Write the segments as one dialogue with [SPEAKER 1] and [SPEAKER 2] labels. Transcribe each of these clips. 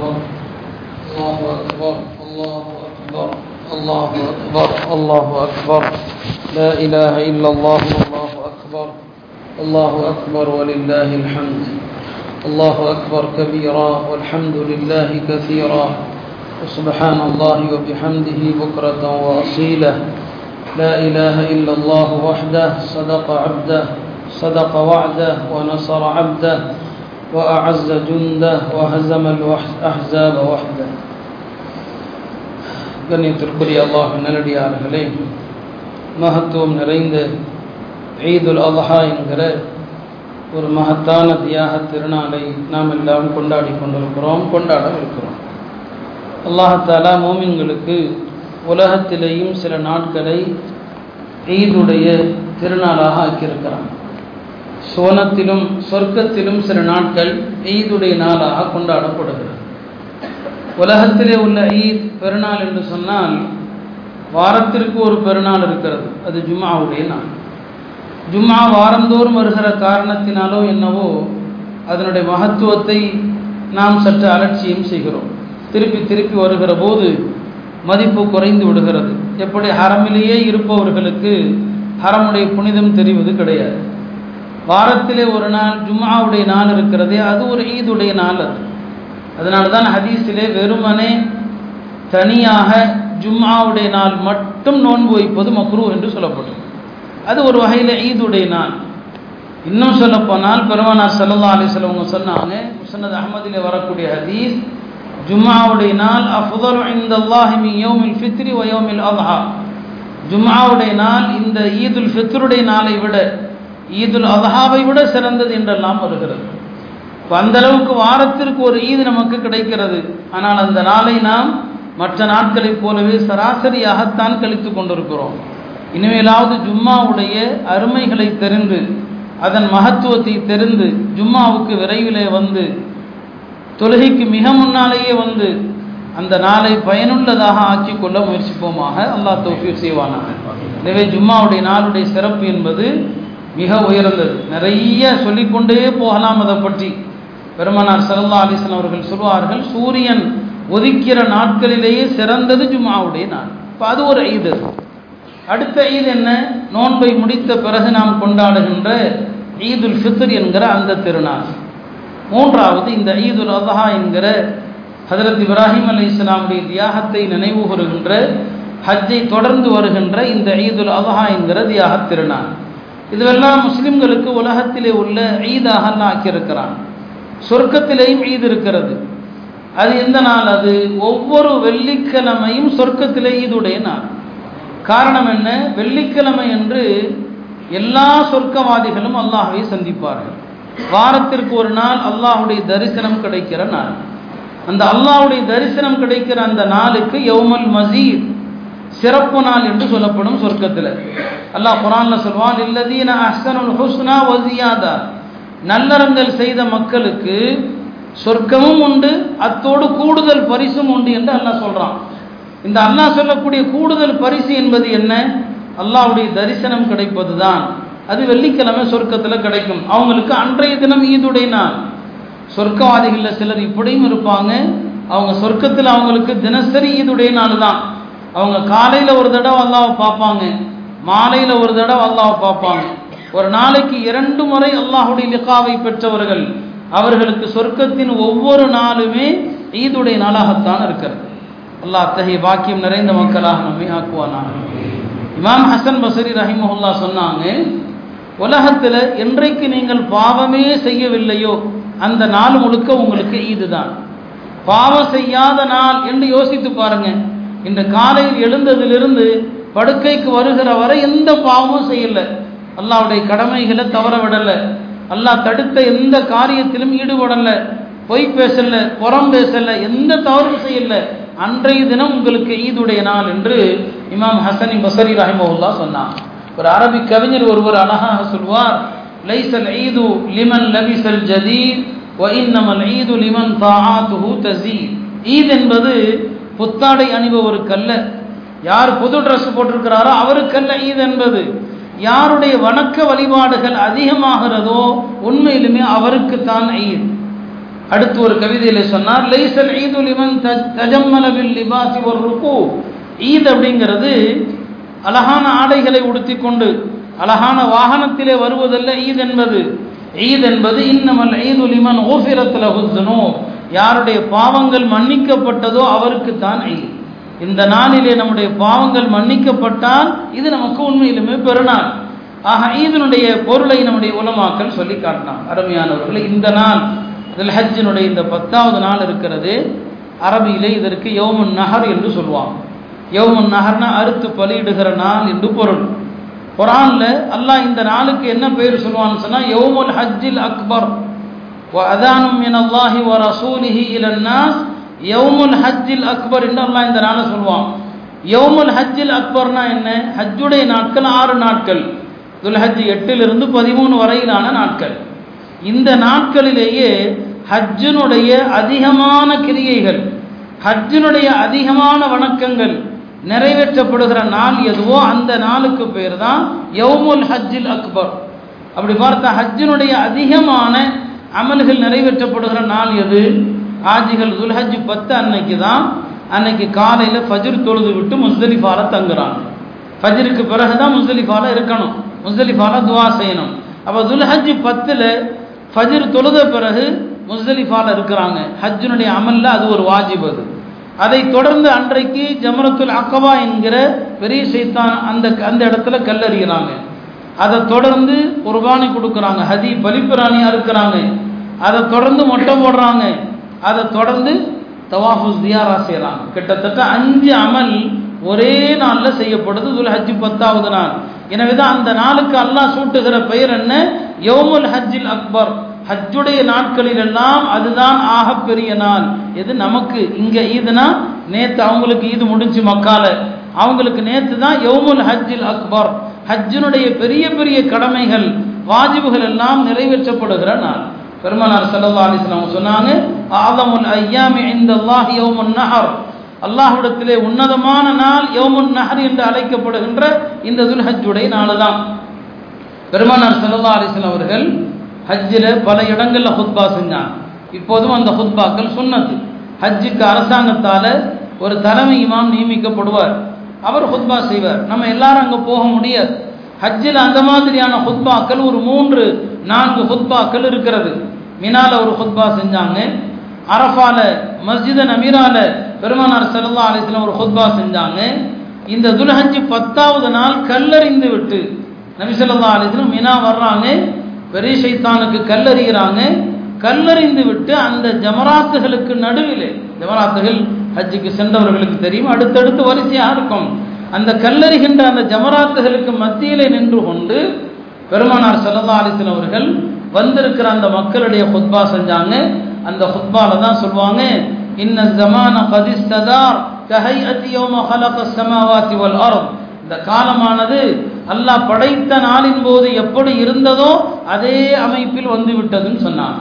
[SPEAKER 1] الله أكبر. الله أكبر. الله أكبر. الله أكبر. لا إله إلا الله. والله أكبر. الله أكبر. ولله الحمد. الله أكبر كبيرا. والحمد لله كثيرا. وسبحان الله وبحمده بكرة وأصيلا لا إله إلا الله وحده. صدق عبده. صدق وعده. ونصر عبده. وأعز جنده وهزم الأحزاب وحده கண்ணியத்திற்குரிய அல்லாஹ் நல்லடியார்களே மகத்துவம் நிறைந்த ஈதுல் அல்ஹா என்கிற ஒரு மகத்தான தியாக திருநாளை நாம் எல்லாம் கொண்டாடி கொண்டிருக்கிறோம் கொண்டாட இருக்கிறோம் அல்லாஹாலா மோமின்களுக்கு உலகத்திலேயும் சில நாட்களை ஈதுடைய திருநாளாக ஆக்கியிருக்கிறான் சோனத்திலும் சொர்க்கத்திலும் சில நாட்கள் ஈதுடைய நாளாக கொண்டாடப்படுகிறது. உலகத்திலே உள்ள ஈத் பெருநாள் என்று சொன்னால் வாரத்திற்கு ஒரு பெருநாள் இருக்கிறது. அது ஜும்மாவுடைய நாள். ஜும்மா வாரந்தோறும் வருகிற காரணத்தினாலோ என்னவோ அதனுடைய மகத்துவத்தை நாம் சற்று அலட்சியம் செய்கிறோம். திருப்பி திருப்பி வருகிற போது மதிப்பு குறைந்து விடுகிறது. எப்படி? ஹரமிலேயே இருப்பவர்களுக்கு ஹரமுடைய புனிதம் தெரிவது கிடையாது. வாரத்திலே ஒரு நாள் ஜும்மாவுடைய நாள் இருக்கிறதே அது ஒரு ஈதுடைய நாள் அது. அதனால தான் ஹதீஸிலே வெறுமனே தனியாக ஜும்மாவுடைய நாள் மட்டும் நோன்பு வைப்பது மக்ரூ என்று சொல்லப்படும் அது ஒரு வகையில் ஈதுடைய நாள். இன்னும் சொல்ல போனால் பெருமானார் சல்லா அலிஸ்லவங்க சொன்னாங்க முசனத் அஹமதிலே வரக்கூடிய ஹதீஸ் ஜும்மாவுடைய நாள் அஃபுதல் இந்த அல்லாஹிமி யோமில் ஃபித்ரி வயோமில் அல்ஹா ஜும்மாவுடைய நாள் இந்த ஈதுல் ஃபித்ருடைய நாளை விட ஈதுல் அதாவை விட சிறந்தது என்றெல்லாம் வருகிறது. அந்த அளவுக்கு வாரத்திற்கு ஒரு ஈது நமக்கு கிடைக்கிறது. ஆனால் அந்த நாளை நாம் மற்ற நாட்களைப் போலவே சராசரியாகத்தான் கழித்து கொண்டிருக்கிறோம். இனிமேலாவது ஜும்மாவுடைய அருமைகளை தெரிந்து அதன் மகத்துவத்தை தெரிந்து ஜும்மாவுக்கு விரைவிலே வந்து தொழுகைக்கு மிக முன்னாலேயே வந்து அந்த நாளை பயனுள்ளதாக ஆக்கிக் கொள்ள முயற்சிப்போமாக. அல்லாஹ் தௌஃபீர் செய்வானாக. எனவே ஜும்மாவுடைய நாளுடைய சிறப்பு என்பது மிக உயர்ந்தது. நிறைய சொல்லிக்கொண்டே போகலாம் அதை பற்றி. பெருமனார் சல்லா அலிஸ்லாம் அவர்கள் சொல்வார்கள் சூரியன் ஒதுக்கிற நாட்களிலேயே சிறந்தது ஜும்மாவுடைய நாள். இப்போ அது ஒரு ஈது. அடுத்த ஈத் என்ன? நோன்பை முடித்த பிறகு நாம் கொண்டாடுகின்ற ஈதுல் ஃபித்ர் என்கிற அந்த திருநாள். மூன்றாவது இந்த ஈதுல் அதஹா என்கிற ஹதரத் இப்ராஹிம் அலி இஸ்லாமுடைய தியாகத்தை நினைவு கூறுகின்ற ஹஜ்ஜை தொடர்ந்து வருகின்ற இந்த ஈதுல் அதஹா என்கிற தியாக திருநாள். இதுவெல்லாம் முஸ்லிம்களுக்கு உலகத்திலே உள்ள ஈதாக ஆக்கியிருக்கிறான் சொர்க்கத்திலேயும் ஈது இருக்கிறது. அது எந்த நாள் அது? ஒவ்வொரு வெள்ளிக்கிழமையும் சொர்க்கத்திலே ஈதுடைய நாள். காரணம் என்ன? வெள்ளிக்கிழமை என்று எல்லா சொர்க்கவாதிகளும் அல்லாஹை சந்திப்பார்கள். வாரத்திற்கு ஒரு நாள் அல்லாஹுடைய தரிசனம் கிடைக்கிற நாள். அந்த அல்லாஹுடைய தரிசனம் கிடைக்கிற அந்த நாளுக்கு யௌமல் மசீத் சிறப்பு நாள் என்று சொல்லப்படும் சொர்க்கத்தில். அல்லாஹ் குரான்ல சொல்வான் இல்லதீன அஹ்சனுல் ஹுஸ்னா வசியாதா நல்லறங்கள் செய்த மக்களுக்கு சொர்க்கமும் உண்டு அத்தோடு கூடுதல் பரிசும் உண்டு என்று அல்லாஹ் சொல்றான். இந்த அல்லாஹ் சொல்லக்கூடிய கூடுதல் பரிசு என்பது என்ன? அல்லாவுடைய தரிசனம் கிடைப்பது தான் அது வெள்ளிக்கிழமை சொர்க்கத்தில் கிடைக்கும். அவங்களுக்கு அன்றைய தினம் ஈதுடைய நாள். சொர்க்கவாதிகளில் சிலர் இப்படியும் இருப்பாங்க. அவங்க சொர்க்கத்தில் அவங்களுக்கு தினசரி ஈதுடைய நாள் தான் அவங்க காலையில் ஒரு தடவை அல்லாவை பார்ப்பாங்க மாலையில் ஒரு தடவை அல்லாவை பார்ப்பாங்க. ஒரு நாளைக்கு இரண்டு முறை அல்லாஹுடைய லிகாவை பெற்றவர்கள் அவர்களுக்கு சொர்க்கத்தின் ஒவ்வொரு நாளுமே ஈதுடைய நாளாகத்தான் இருக்கிறது. அல்லாஹ் அத்தகைய பாக்கியம் நிறைந்த மக்களாக நம்மை ஆக்குவானா இமாம் ஹசன் பசரி ரஹிமஹுல்லா சொன்னாங்க உலகத்தில் என்றைக்கு நீங்கள் பாவமே செய்யவில்லையோ அந்த நாள் முழுக்க உங்களுக்கு ஈது தான் பாவம் செய்யாத நாள் என்று யோசித்து பாருங்கள் இந்த காலையில் எழுந்ததிலிருந்து படுக்கைக்கு வருகிற வரை எந்த பாவமும் செய்யல. அல்லாவுடைய கடமைகளை தவற விடலை. அல்லாஹ் தடுத்த எந்த காரியத்திலும் ஈடுபடலை. பொய் பேசல புறம் பேசல எந்த தவறும் செய்யல. அன்றைய தினம் உங்களுக்கு ஈதுடைய நாள் என்று இமாம் ஹசனி பசரி ரஹிமவுல்லா சொன்னான் ஒரு அரபி கவிஞர் ஒருவர் அழகாக சொல்வார் லைசல் ஈது லிமன் லபிசல் ஜதீத் வ இன்னமல் ஈது லிமன் தாஆத்துஹு தஸீத் ஈத் என்பது புத்தாடை அணிபவருக்கல்ல. யார் புது ட்ரெஸ் போட்டிருக்கிறாரோ அவருக்கல்ல ஈத் என்பது. யாருடைய வணக்க வழிபாடுகள் அதிகமாகிறதோ உண்மையிலுமே அவருக்குத்தான் ஈத். அடுத்து ஒரு கவிதையில சொன்னார் லைசல் ஈது லிமன் தஜம்மல லிபாசி ஒரு ருக்கு. ஈத் அப்படிங்கிறது அழகான ஆடைகளை உடுத்தி கொண்டு அழகான வாகனத்திலே வருவதல்ல ஈத் என்பது. ஈத் என்பது இன்னமல் ஈது லிமன் ஓஃபிரத்தில் ஹுஸ்னோ யாருடைய பாவங்கள் மன்னிக்கப்பட்டதோ அவருக்கு தான் ஈத் இந்த நாளிலே நம்முடைய பாவங்கள் மன்னிக்கப்பட்டால் இது நமக்கு உண்மையிலுமே பெருநாள். ஆக ஈதனுடைய பொருளை நம்முடைய உலமாக்கல் சொல்லி காட்டினான் அருமையானவர்கள் இந்த நாள் இதில் ஹஜ்ஜினுடைய இந்த பத்தாவது நாள் இருக்கிறது. அரபியிலே இதற்கு யோமன் நகர் என்று சொல்லுவாங்க. யோமன் நகர்னா அறுத்து பலியிடுகிற நாள் என்று பொருள். குரானில் அல்லாஹ் இந்த நாளுக்கு என்ன பெயர் சொல்லுவான்னு சொன்னால் யௌமுல் ஹஜ்ஜில் அக்பர். அதானும் மின் அல்லாஹி வ ரசூலிஹி இலன்னாஸ் யௌமுல் ஹஜ்ஜில் அக்பர் என்று அல்லாஹ் இந்த நாளை சொல்லுவான். யௌமுல் ஹஜ்ஜில் அக்பர்னா என்ன? ஹஜ்ஜுடைய நாட்கள் ஆறு நாட்கள். துல்ஹஜ் எட்டிலிருந்து பதிமூணு வரையிலான நாட்கள். இந்த நாட்களிலேயே ஹஜ்ஜினுடைய அதிகமான கிரியைகள் ஹஜ்ஜினுடைய அதிகமான வணக்கங்கள் நிறைவேற்றப்படுகிற நாள் எதுவோ அந்த நாளுக்கு பேர் தான் யவுமுல் ஹஜ்ஜில் அக்பர். அப்படி பார்த்தா ஹஜ்ஜினுடைய அதிகமான அமல்கள் நிறைவேற்றப்படுகிற நாள் எது? ஆஜிகள் துல்ஹஜ் பத்து அன்னைக்கு தான். அன்னைக்கு காலையில் ஃபஜிர் தொழுது விட்டு முஸ்தலிஃபால தங்குறாங்க. ஃபஜிருக்கு பிறகு தான் முஸ்தலிஃபால இருக்கணும். முஸ்தலிஃபால துவா செய்யணும். அப்போ துல்ஹஜ் பத்தில் ஃபஜிர் தொழுத பிறகு முஸ்தலிஃபால இருக்கிறாங்க. ஹஜ்ஜினுடைய அமலில் அது ஒரு வாஜிப் அது. அதை தொடர்ந்து அன்றைக்கு ஜமரத்துல் அக்கவா என்கிற பெரிய சைத்தான் அந்த அந்த இடத்துல கல்லறிகிறாங்க. அதை தொடர்ந்து குர்பானி கொடுக்குறாங்க. ஹதி பலிப்பிராணியாக இருக்கிறாங்க. அதை தொடர்ந்து மொட்டை போடுறாங்க. அதை தொடர்ந்து தவாஃபு தியாரா செய்கிறாங்க கிட்டத்தட்ட அஞ்சு அமல் ஒரே நாளில் செய்யப்படுது துல் ஹஜ்ஜு பத்தாவது நாள். எனவே தான் அந்த நாளுக்கு அல்லாஹ் சூட்டுகிற பெயர் என்ன? யோமுல் ஹஜ்ஜில் அக்பர். ஹஜ்ஜுடைய நாட்களில் எல்லாம் அதுதான் ஆகப்பெரிய நாள். எது நமக்கு? இங்கே ஈதுனா நேற்று அவங்களுக்கு ஈது முடிஞ்சு மக்கால. அவங்களுக்கு நேற்று தான் யோமுல் ஹஜ்ஜில் அக்பர் ஹஜ்ஜினுடைய பெரிய பெரிய கடமைகள் வாஜிபுகள் எல்லாம் நிறைவேற்றப்படுகிற நாள். பெருமனார் சல்லா அலிஸ்லாம் சொன்னாங்க ஆதமுல் ஐயாமி இந்த அல்லாஹ் யோமுன் நஹர். அல்லாஹ்விடத்திலே உன்னதமான நாள் யோமுன் நஹர் என்று அழைக்கப்படுகின்ற இந்த துல்ஹஜ்ஜுடைய நாள் தான். பெருமானார் சல்லா அலிஸ்லாம் அவர்கள் ஹஜ்ஜில் பல இடங்களில் ஹுத்பா செஞ்சாங்க. இப்போதும் அந்த ஹுத்பாக்கள் சொன்னது ஹஜ்ஜுக்கு அரசாங்கத்தால் ஒரு தலைமை இமாம் நியமிக்கப்படுவார். அவர் ஹுத்பா செய்வார். நம்ம எல்லாரும் அங்கே போக முடியாது. ஹஜ்ஜில் அந்த மாதிரியான ஹுத்பாக்கள் ஒரு மூன்று நான்கு ஹுத்பாக்கள் இருக்கிறது. மினால ஒரு ஹுத்பா செஞ்சாங்க. அரஃபால மஸ்ஜித நமீரால பெருமானார் செல்லா அலிஸ்லாம் ஒரு ஹுத்பா செஞ்சாங்க. இந்த துல்ஹஜ் பத்தாவது நாள் கல்லறிந்து விட்டு நபி சொல்லா அலிஸ்லாம் மினா வர்றாங்க. பெரிய சைத்தானுக்கு கல்லறிகிறாங்க. கல்லறிந்து விட்டு அந்த ஜமராத்துகளுக்கு நடுவிலே ஜமராத்துகள் ஹஜ்ஜுக்கு சென்றவர்களுக்கு தெரியும். அடுத்தடுத்து வரிசையாக இருக்கும். அந்த கல்லறிகின்ற அந்த ஜமராத்துகளுக்கு மத்தியிலே நின்று கொண்டு பெருமானார் சல்லா அலிசன் அவர்கள் வந்திருக்கிற அந்த மக்களுடைய ஹுத்பா செஞ்சாங்க. அந்த ஹுத்பால தான் சொல்லுவாங்க இன்ன ஜமான பதிஸ்ததார் கஹை அத்தியோம ஹலக சமாவாத்தி வல் அர்த். இந்த காலமானது அல்லாஹ் படைத்த நாளின் போது எப்படி இருந்ததோ அதே அமைப்பில் வந்துவிட்டதுன்னு சொன்னான்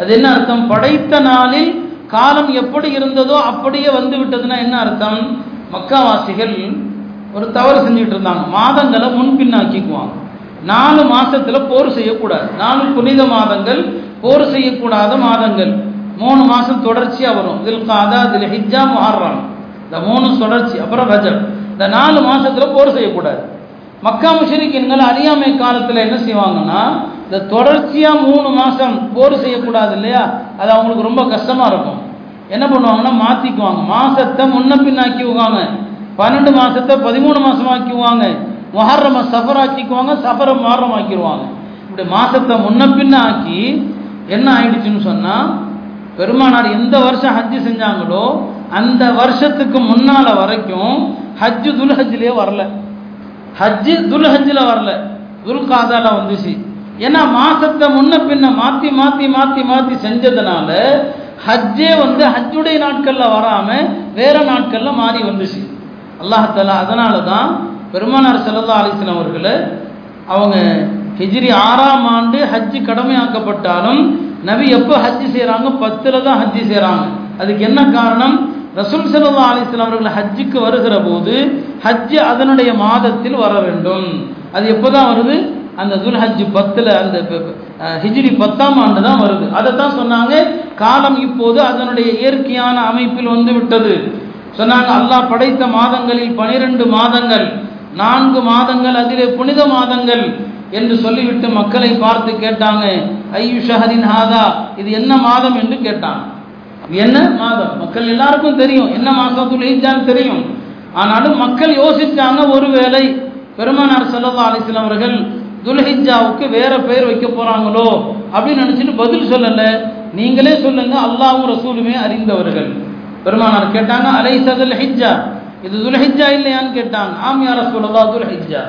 [SPEAKER 1] அது என்ன அர்த்தம்? படைத்த நாளில் காலம் எப்படி இருந்ததோ அப்படியே வந்து விட்டதுன்னா என்ன அர்த்தம்? மக்காவாசிகள் ஒரு தவறு செஞ்சுட்டு இருந்தாங்க. மாதங்களை முன்பின்னாக்கிக்குவாங்க நாலு மாசத்துல போர் செய்யக்கூடாது. நாலு புனித மாதங்கள் போர் செய்யக்கூடாத மாதங்கள். மூணு மாசம் தொடர்ச்சியா வரும். இதில் காதா தில் ஹிஜா முஹர்ரம். இந்த மூணு தொடர்ச்சி. அப்புறம் ரஜப். இந்த நாலு மாசத்துல போர் செய்யக்கூடாது. மக்கா முஷரிக்கீன்கள் அறியாமை காலத்தில் என்ன செய்வாங்கன்னா இந்த தொடர்ச்சியாக மூணு மாதம் போர் செய்யக்கூடாது இல்லையா? அது அவங்களுக்கு ரொம்ப கஷ்டமாக இருக்கும். என்ன பண்ணுவாங்கன்னா மாற்றிக்குவாங்க மாதத்தை முன்ன பின்னாக்கிவாங்க பன்னெண்டு மாதத்தை பதிமூணு மாதம் ஆக்கிவாங்க மொஹர்ரம சஃபர் ஆக்கிக்குவாங்க சஃபரை மொஹர்ரம் ஆக்கிடுவாங்க இப்படி மாதத்தை முன்ன பின்ன ஆக்கி என்ன ஆயிடுச்சுன்னு சொன்னால் பெருமானார் எந்த வருஷம் ஹஜ்ஜு செஞ்சாங்களோ அந்த வருஷத்துக்கு முன்னால் வரைக்கும் ஹஜ்ஜு துல்ஹஜ்லேயே வரல. ஹஜ்ஜு ஹஜ்ஜில் வரல. துல் காதால வந்துச்சு. ஏன்னா மாசத்தை முன்ன பின்ன மாத்தி மாத்தி மாத்தி மாத்தி செஞ்சதுனால ஹஜ்ஜே வந்து ஹஜ்ஜுடைய நாட்கள்ல வராம வேற நாட்கள்ல மாறி வந்துச்சு. அல்லாஹால அதனால தான் பெருமானார் செல்லா அலிஸ்லாம் அவர்களை அவங்க ஹிஜ்ரி ஆறாம் ஆண்டு ஹஜ்ஜு கடமையாக்கப்பட்டாலும் நபி எப்போ ஹஜ்ஜு செய்கிறாங்க பத்தில் தான் ஹஜ்ஜு செய்கிறாங்க அதுக்கு என்ன காரணம்? ரசூல் சல்லா அலிஸ்லாம் அவர்கள் ஹஜ்ஜுக்கு வருகிற போது ஹஜ்ஜு அதனுடைய மாதத்தில் வர வேண்டும். அது எப்போ தான் வருது? அந்த துல் ஹஜ் பத்தில் அந்த ஹிஜ்ரி பத்தாம் ஆண்டு தான் வருது. அதை தான் சொன்னாங்க. காலம் இப்போது அதனுடைய இயற்கையான அமைப்பில் வந்து விட்டது. சொன்னாங்க அல்லாஹ் படைத்த மாதங்களில் பனிரெண்டு மாதங்கள் நான்கு மாதங்கள் அதிலே புனித மாதங்கள் என்று சொல்லிவிட்டு மக்களை பார்த்து கேட்டாங்க. ஐயு ஷஹரின் ஹாதா? இது என்ன மாதம்? என்று கேட்டாங்க. என்ன மாதம்? மக்கள் எல்லாருக்கும் தெரியும். என்ன மாதம் துல்ஹிஜான்னு தெரியும். ஆனாலும் மக்கள் யோசிச்சாங்க ஒருவேளை பெருமானார் ஸல்லல்லாஹு அலைஹி அவர்கள் துல்ஹிஜாவுக்கு வேற பெயர் வைக்க போறாங்களோ அப்படின்னு நினைச்சிட்டு பதில் சொல்லல. நீங்களே சொல்லுங்க அல்லாவும் ரசூலுமே அறிந்தவர்கள். பெருமானார் கேட்டாங்க அலைசதுல் ஹிஜ்ஜா இது துல்ஹிஜா இல்லையான்னு கேட்டாங்க. ஆம் யார ரசூலுல்லாஹ் துல்ஹிஜ்ஜா.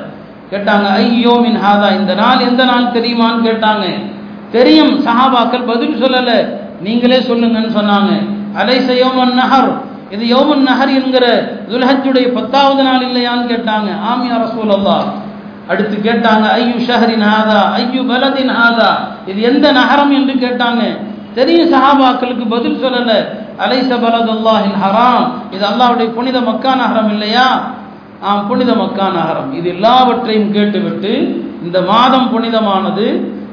[SPEAKER 1] கேட்டாங்க ஐயோ மின் ஹாதா இந்த நாள் எந்த நாள் தெரியுமான்னு கேட்டாங்க. தெரியும். சஹாபாக்கள் பதில் சொல்லலை. நீங்களே சொல்லுங்கன்னு சொன்னாங்க. அலைச யோமன் நஹர். இது யோமன் நகர் என்கிற துல்ஹஜுடைய பத்தாவது நாள் இல்லையான்னு கேட்டாங்க. ஆமியா யா ரசூலல்லாஹ். அடுத்து கேட்டாங்க ஐயு ஷஹரின் ஹாதா ஐயு பலதின் ஹாதா. இது எந்த நகரம் என்று கேட்டாங்க. தெரியும் சஹாபாக்களுக்கு பதில் சொல்லல. அலைச பலதுல்லாஹின் ஹராம். இது அல்லாவுடைய புனித மக்கா நகரம் இல்லையா? ஆம் புனித மக்கா நகரம். இது எல்லாவற்றையும் கேட்டுவிட்டு இந்த மாதம் புனிதமானது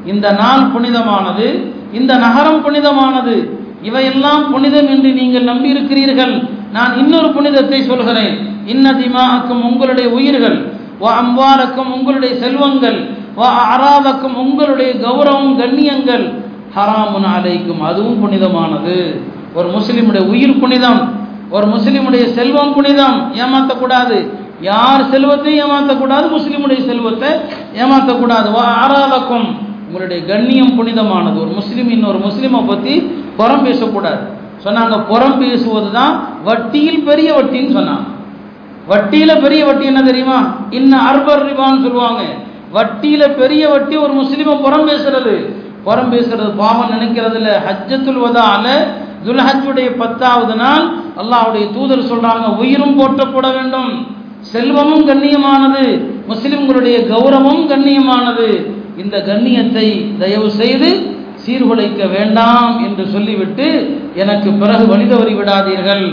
[SPEAKER 1] இந்த நாள் புனிதமானது இந்த நகரம் புனிதமானது. இவையெல்லாம் புனிதம் என்று நீங்கள் நம்பியிருக்கிறீர்கள். நான் இன்னொரு புனிதத்தை சொல்கிறேன். இன்ன திமாக்கும் உங்களுடைய உயிர்கள் வ அம்பாருக்கும் உங்களுடைய செல்வங்கள் வ அராதக்கும் உங்களுடைய கௌரவம் கண்ணியங்கள் ஹராமுன் அலைக்கும். அதுவும் புனிதமானது. ஒரு முஸ்லீமுடைய உயிர் புனிதம் ஒரு முஸ்லீமுடைய செல்வம் புனிதம். ஏமாற்றக்கூடாது யார் செல்வத்தையும் ஏமாற்றக்கூடாது முஸ்லிமுடைய செல்வத்தை ஏமாற்றக்கூடாது வ அராதக்கும் உங்களுடைய கண்ணியம் புனிதமானது. ஒரு முஸ்லீம் இன்னொரு முஸ்லீமை பற்றி புறம் பேசக்கூடாது. சொன்னாங்க புறம் பேசுவது தான் வட்டியில் பெரிய வட்டின்னு சொன்னாங்க. வட்டியில பெரிய வட்டி என்ன தெரியுமா? இன்னும் அர்பர் ரிவான்னு சொல்லுவாங்க. வட்டியில் பெரிய வட்டி ஒரு முஸ்லீமை புறம் பேசுறது. புறம் பேசுறது பாவம் நினைக்கிறது இல்லை. ஹஜ்ஜத்துல் வதால துல்ஹஜுடைய பத்தாவது நாள் அல்லாவுடைய தூதர் சொல்றாங்க உயிரும் போற்றப்பட வேண்டும். செல்வமும் கண்ணியமானது. முஸ்லிம்களுடைய கௌரவமும் கண்ணியமானது. இந்த கண்ணியத்தை தயவு செய்து சீர்குலைக்க வேண்டாம் என்று சொல்லிவிட்டு எனக்கு பிறகு வழிதவறி விடாதீர்கள்.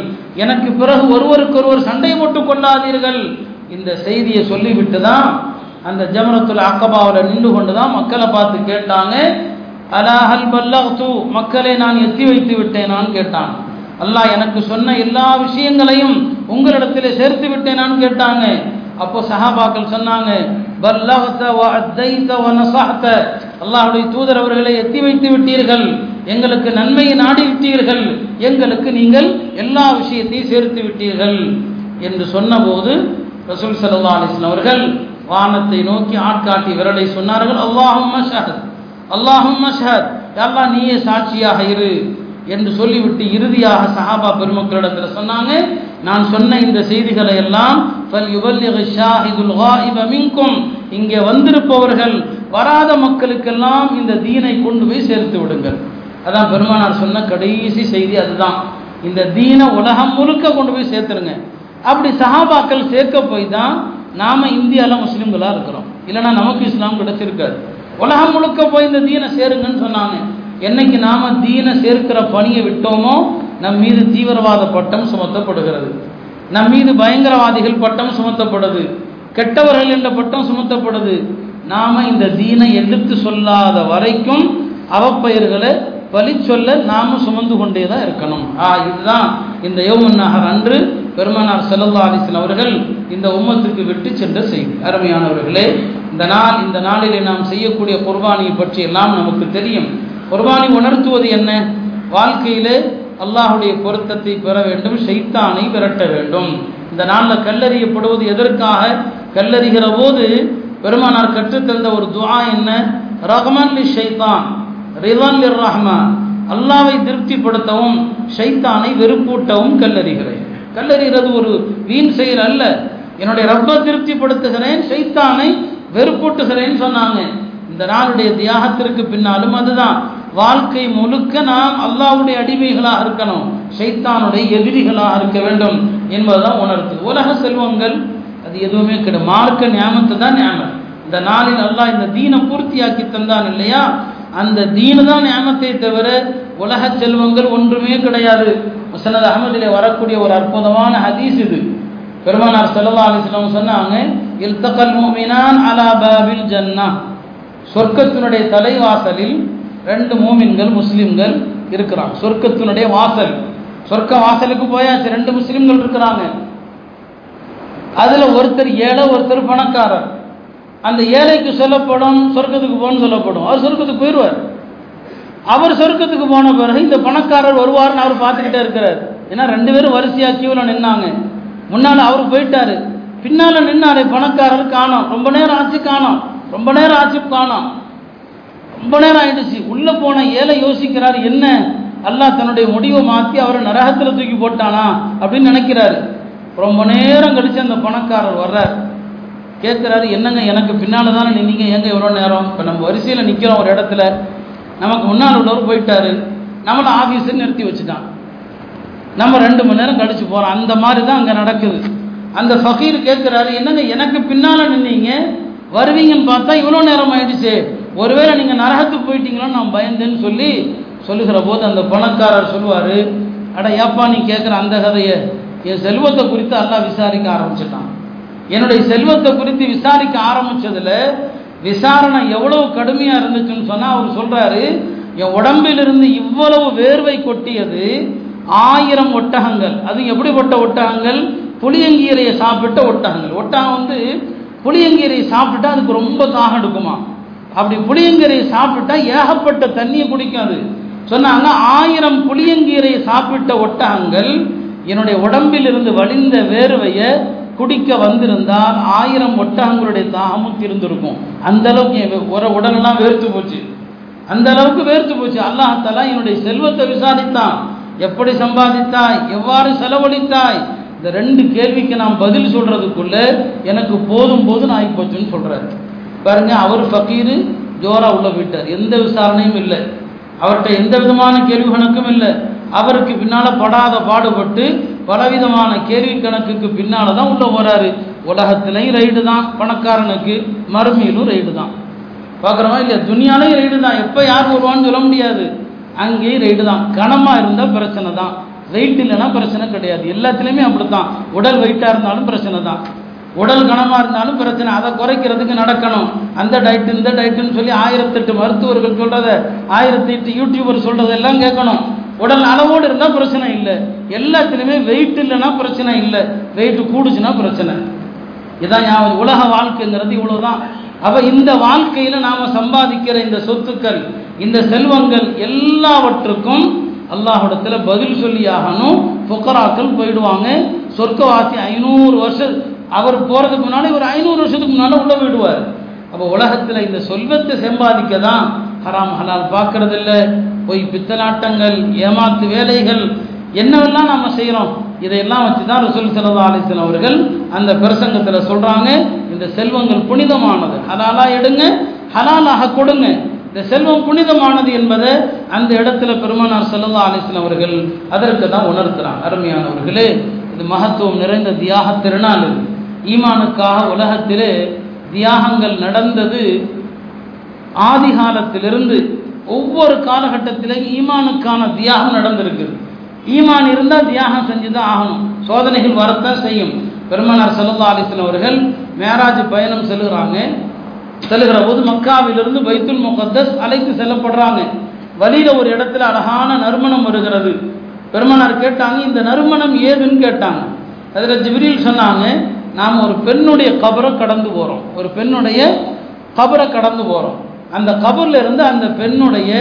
[SPEAKER 1] எனக்கு பிறகு ஒருவருக்கொருவர் சண்டை போட்டுக் கொள்ளாதீர்கள். இந்த செய்தியை சொல்லிவிட்டு தான் அந்த ஜமரத்துல அக்கபாவில் நின்று கொண்டு தான் மக்களை பார்த்து கேட்டாங்க. அலாஹல் பல்லஹ்து மக்களை நான் எத்தி வைத்து விட்டேனான்னு கேட்டான் அல்லாஹ் எனக்கு சொன்ன எல்லா விஷயங்களையும் உங்களிடத்திலே சேர்த்து விட்டேனான்னு கேட்டாங்க. அப்போ சஹாபாக்கள் சொன்னாங்க அல்லாஹுடைய வ தூதர் அவர்களை எத்தி வைத்து விட்டீர்கள். எங்களுக்கு நன்மையை நாடி விட்டீர்கள். எங்களுக்கு நீங்கள் எல்லா விஷயத்தையும் சேர்த்து விட்டீர்கள் என்று சொன்னபோது ரசூல் சல்லா அலிஸ்லாம் அவர்கள் வானத்தை நோக்கி ஆட்காட்டி விரலை சொன்னார்கள் அல்லாஹும்ம ஷஹத் அல்லாஹும்ம நீயே சாட்சியாக இரு. என்று சொல்லிவிட்டு இறுதியாக சஹாபா பெருமக்களிடத்தில் சொன்னாங்க நான் சொன்ன இந்த செய்திகளை எல்லாம் மின்கும். இங்கே வந்திருப்பவர்கள் வராத மக்களுக்கெல்லாம் இந்த தீனை கொண்டு போய் சேர்த்து விடுங்கள். அதான் பெருமானார் சொன்ன கடைசி செய்தி அதுதான். இந்த தீனை உலகம் முழுக்க கொண்டு போய் சேர்த்துருங்க. அப்படி சஹாபாக்கள் சேர்க்க போய் தான் நாம் இந்தியாவில் முஸ்லீம்களாக இருக்கிறோம். இல்லைன்னா நமக்கு இஸ்லாம் கிடைச்சிருக்காது. உலகம் முழுக்க போய் இந்த தீனை சேருங்கன்னு சொன்னாங்க. என்னைக்கு நாம தீனை சேர்க்கிற பணியை விட்டோமோ நம் மீது தீவிரவாத பட்டம் சுமத்தப்படுகிறது. நம் மீது பயங்கரவாதிகள் பட்டம் சுமத்தப்படுது. கெட்டவர்கள் என்ற பட்டம் சுமத்தப்படுது. நாம இந்த தீனை எதிர்த்து சொல்லாத வரைக்கும் அவப்பெயர்களை பலி சொல்ல நாம சுமந்து கொண்டே தான் இருக்கணும். ஆ இதுதான் இந்த யோமன் நகர் அன்று பெருமனார் செல்லல்லா அலிஸ்லாம் அவர்கள் இந்த உம்மத்துக்கு விட்டு சென்ற செய்தி. அருமையானவர்களே இந்த நாள் இந்த நாளிலே நாம் செய்யக்கூடிய குர்பானியை பற்றி எல்லாம் நமக்கு தெரியும். குர்பானி உணர்த்துவது என்ன? வாழ்க்கையிலே அல்லாஹுடைய பொருத்தத்தை பெற வேண்டும் ஷைத்தானை விரட்ட வேண்டும். இந்த நாளில் கல்லறியப்படுவது எதற்காக? கல்லறிகிற போது பெருமானார் கற்றுத்தந்த ஒரு துவா என்ன? ரஹ்மான் லி ஷைத்தான் ரிவான் லி ரஹ்மான். அல்லாவை திருப்திப்படுத்தவும் ஷைத்தானை வெறுப்பூட்டவும் கல்லறிகிறேன். கல்லறிகிறது ஒரு வீண் செயல் அல்ல. என்னுடைய ரப்ப திருப்திப்படுத்துகிறேன் ஷைத்தானை வெறுப்பூட்டுகிறேன்னு சொன்னாங்க. இந்த நாளுடைய தியாகத்திற்கு பின்னாலும் அதுதான். வாழ்க்கை முழுக்க நாம் அல்லாவுடைய அடிமைகளாக இருக்கணும். ஷைத்தானுடைய எதிரிகளாக இருக்க வேண்டும் என்பதுதான் உணர்த்து. உலக செல்வங்கள் அது எதுவுமே கிடையாது. மார்க்க ஞாபகத்தை தான் ஞாபகம் இந்த நாளில் அல்லாஹ் இந்த தீனை பூர்த்தியாக்கி தந்தான் இல்லையா? அந்த தீனு தான் ஞாபகத்தை தவிர உலக செல்வங்கள் ஒன்றுமே கிடையாது. முசனத் அகமதிலே வரக்கூடிய ஒரு அற்புதமான ஹதீஸ் இது. பெருமானார் செல்லா அலிஸ்லாம் சொன்னாங்க இல்தகல் முஃமினான் அலா பாபில் ஜன்னா. சொர்க்கத்தினுடைய தலைவாசலில் ரெண்டு மூமின்கள் முஸ்லிம்கள் இருக்கிறாங்க. சொர்க்கத்தினுடைய வாசல். சொர்க்க வாசலுக்கு போயாச்சு ரெண்டு முஸ்லிம்கள் இருக்கிறாங்க. அதில் ஒருத்தர் ஏழை ஒருத்தர் பணக்காரர். அந்த ஏழைக்கு சொல்லப்படும் சொர்க்கத்துக்கு போகணும்னு சொல்லப்படும். அவர் சொர்க்கத்துக்கு போயிடுவார் அவர் சொர்க்கத்துக்கு போன பிறகு இந்த பணக்காரர் வருவார்னு அவர் பார்த்துக்கிட்டே இருக்கிறார். ஏன்னா ரெண்டு பேரும் வரிசையாக கியூவில் நின்னாங்க. முன்னால் அவர் போயிட்டாரு. பின்னால் நின்னாரு பணக்காரர் காணோம். ரொம்ப நேரம் ஆச்சு காணோம். ரொம்ப நேரம் ஆச்சு காணோம். ரொம்ப நேரம் ஆயிடுச்சு. உள்ள போன ஏழை யோசிக்கிறார் என்ன? அல்லாஹ் தன்னுடைய முடிவை மாற்றி அவரை நரகத்தில் தூக்கி போட்டானா? அப்படின்னு நினைக்கிறாரு. ரொம்ப நேரம் கழிச்சு அந்த பணக்காரர் வர்றார். கேட்குறாரு என்னங்க எனக்கு பின்னால் தானே நின்னீங்க? எங்கே எவ்வளோ நேரம்? இப்போ நம்ம வரிசையில் நிற்கிறோம் ஒரு இடத்துல. நமக்கு முன்னால் உள்ளவர் போயிட்டாரு. நம்மளை ஆஃபீஸு நிறுத்தி வச்சுட்டான். நம்ம ரெண்டு மணி நேரம் கழிச்சு போகிறோம் அந்த மாதிரி தான் அங்கே நடக்குது. அந்த ஃபகீர் கேட்குறாரு என்னங்க எனக்கு பின்னால் நின்னீங்க? வருவீங்கன்னு பார்த்தா இவ்வளோ நேரம் ஆயிடுச்சு. ஒருவேளை நீங்கள் நரகத்துக்கு போயிட்டீங்களோன்னு நான் பயந்தேன்னு சொல்லி சொல்லுகிற போது அந்த பணக்காரர் சொல்லுவார் அட ஏப்பா நீ கேட்குற அந்த கதையை. என் செல்வத்தை குறித்து அல்லாஹ் விசாரிக்க ஆரம்பிச்சிட்டான். என்னுடைய செல்வத்தை குறித்து விசாரிக்க ஆரம்பித்ததில் விசாரணை எவ்வளவு கடுமையாக இருந்துச்சுன்னு சொன்னால் அவர் சொல்கிறாரு என் உடம்பிலிருந்து இவ்வளவு வேர்வை கொட்டியது ஆயிரம் ஒட்டகங்கள். அது எப்படிப்பட்ட ஒட்டகங்கள்? புளியங்கீரையை சாப்பிட்ட ஒட்டகங்கள். ஒட்டகம் வந்து புளியங்கீரை சாப்பிட்டா அதுக்கு ரொம்ப தாகம் எடுக்குமா? அப்படி புளியங்கீரையை சாப்பிட்டா ஏகப்பட்ட தண்ணியை குடிக்காது. சொன்னாங்க ஆயிரம் புளியங்கீரையை சாப்பிட்ட ஒட்டகங்கள் என்னுடைய உடம்பில் இருந்து வழிந்த வேர்வையை குடிக்க வந்திருந்தால் ஆயிரம் ஒட்டகங்களுடைய தாகமும் தீர்ந்திருக்கும். அந்த அளவுக்கு என் உர உடலெல்லாம் வேர்த்து போச்சு. அந்த அளவுக்கு வேர்த்து போச்சு. அல்லாஹாலா என்னுடைய செல்வத்தை விசாரித்தான். எப்படி சம்பாதித்தாய்? எவ்வாறு செலவழித்தாய்? இந்த ரெண்டு கேள்விக்கு நான் பதில் சொல்றதுக்குள்ள எனக்கு போதும் போதும் ஆகி போச்சுன்னு சொல்றாரு. பாருங்க அவர் ஃபக்கீரு ஜோரா உள்ள போயிட்டார். எந்த விசாரணையும் இல்லை. அவர்கிட்ட எந்த விதமான கேள்வி கணக்கும் இல்லை. அவருக்கு பின்னால் படாத பாடுபட்டு பலவிதமான கேள்வி கணக்குக்கு பின்னால் தான் உள்ளே போகிறாரு உலகத்திலையும் ரைடு தான் பணக்காரனுக்கு மறுமையிலும் ரைடு தான். பார்க்குறோமா இல்லையா? துணியாலையும் ரைடு தான். எப்போ யார் வருவான்னு சொல்ல முடியாது. அங்கேயும் ரைடு தான். கனமாக இருந்தால் பிரச்சனை தான். வெயிட் இல்லைன்னா பிரச்சனை கிடையாது. எல்லாத்துலேயுமே அப்படித்தான். உடல் வெயிட்டாக இருந்தாலும் பிரச்சனை தான். உடல் கனமாக இருந்தாலும் பிரச்சனை. அதை குறைக்கிறதுக்கு நடக்கணும். அந்த டயட்டு இந்த டயட்டுன்னு சொல்லி ஆயிரத்தெட்டு மருத்துவர்கள் சொல்கிறத ஆயிரத்தி எட்டு யூடியூபர் சொல்கிறதெல்லாம் கேட்கணும். உடல் அளவோடு இருந்தால் பிரச்சனை இல்லை. எல்லாத்துலேயுமே வெயிட் இல்லைன்னா பிரச்சனை இல்லை. வெயிட் கூடுச்சுன்னா பிரச்சனை. இதான் ஞாபகம் உலக வாழ்க்கைங்கிறது இவ்வளவுதான். அப்போ இந்த வாழ்க்கையில் நாம் சம்பாதிக்கிற இந்த சொத்துக்கள் இந்த செல்வங்கள் எல்லாவற்றுக்கும் அல்லாஹிடத்துல பதில் சொல்லி ஆகணும் புக்கராக்கள் போயிடுவாங்க. சொர்க்கவாசி ஐநூறு வருஷம் அவர் போகிறதுக்கு முன்னாடி ஒரு ஐநூறு வருஷத்துக்கு முன்னால் உள்ள போயிடுவார். அப்போ உலகத்தில் இந்த செல்வத்தை சம்பாதிக்க தான் ஹராம் ஹலால் பார்க்கறது இல்லை பொய் பித்தலாட்டங்கள் ஏமாத்து வேலைகள் என்னவெல்லாம் நம்ம செய்கிறோம் இதையெல்லாம் வச்சு தான் ரசூல் சல்லா அலிஸ்லாம் அவர்கள் அந்த பிரசங்கத்தில் சொல்கிறாங்க இந்த செல்வங்கள் புனிதமானது. ஹலாலாக எடுங்க ஹலாலாக கொடுங்க. இந்த செல்வம் புனிதமானது என்பதை அந்த இடத்துல பெருமானார் சல்லா அலிஸ்லாம் அவர்கள் அதற்கு தான் உணர்த்துறாங்க. அருமையானவர்களே இது மகத்துவம் நிறைந்த தியாக திருநாள். இது ஈமானுக்காக உலகத்திலே தியாகங்கள் நடந்தது ஆதி காலத்திலிருந்து ஒவ்வொரு காலகட்டத்திலும் ஈமானுக்கான தியாகம் நடந்திருக்குது ஈமான் இருந்தால் தியாகம் செஞ்சு தான் ஆகணும். சோதனைகள் வரத்தான் செய்யும். பெருமனார் சல்லா அலிஸ்லாம் அவர்கள் மேராஜ் பயணம் செல்கிறாங்க செல்லுகிற போது மக்காவிலிருந்து பைத்துல் முகத்தஸ் அழைத்து செல்லப்படுறாங்க. வழியில ஒரு இடத்துல அழகான நறுமணம் வருகிறது. பெருமனார் கேட்டாங்க இந்த நறுமணம் ஏதுன்னு கேட்டாங்க. அதில் ஜிபிரியில் சொன்னாங்க நாம் ஒரு பெண்ணுடைய கபரை கடந்து போகிறோம் ஒரு பெண்ணுடைய கபரை கடந்து போகிறோம் அந்த கபரில் இருந்து அந்த பெண்ணுடைய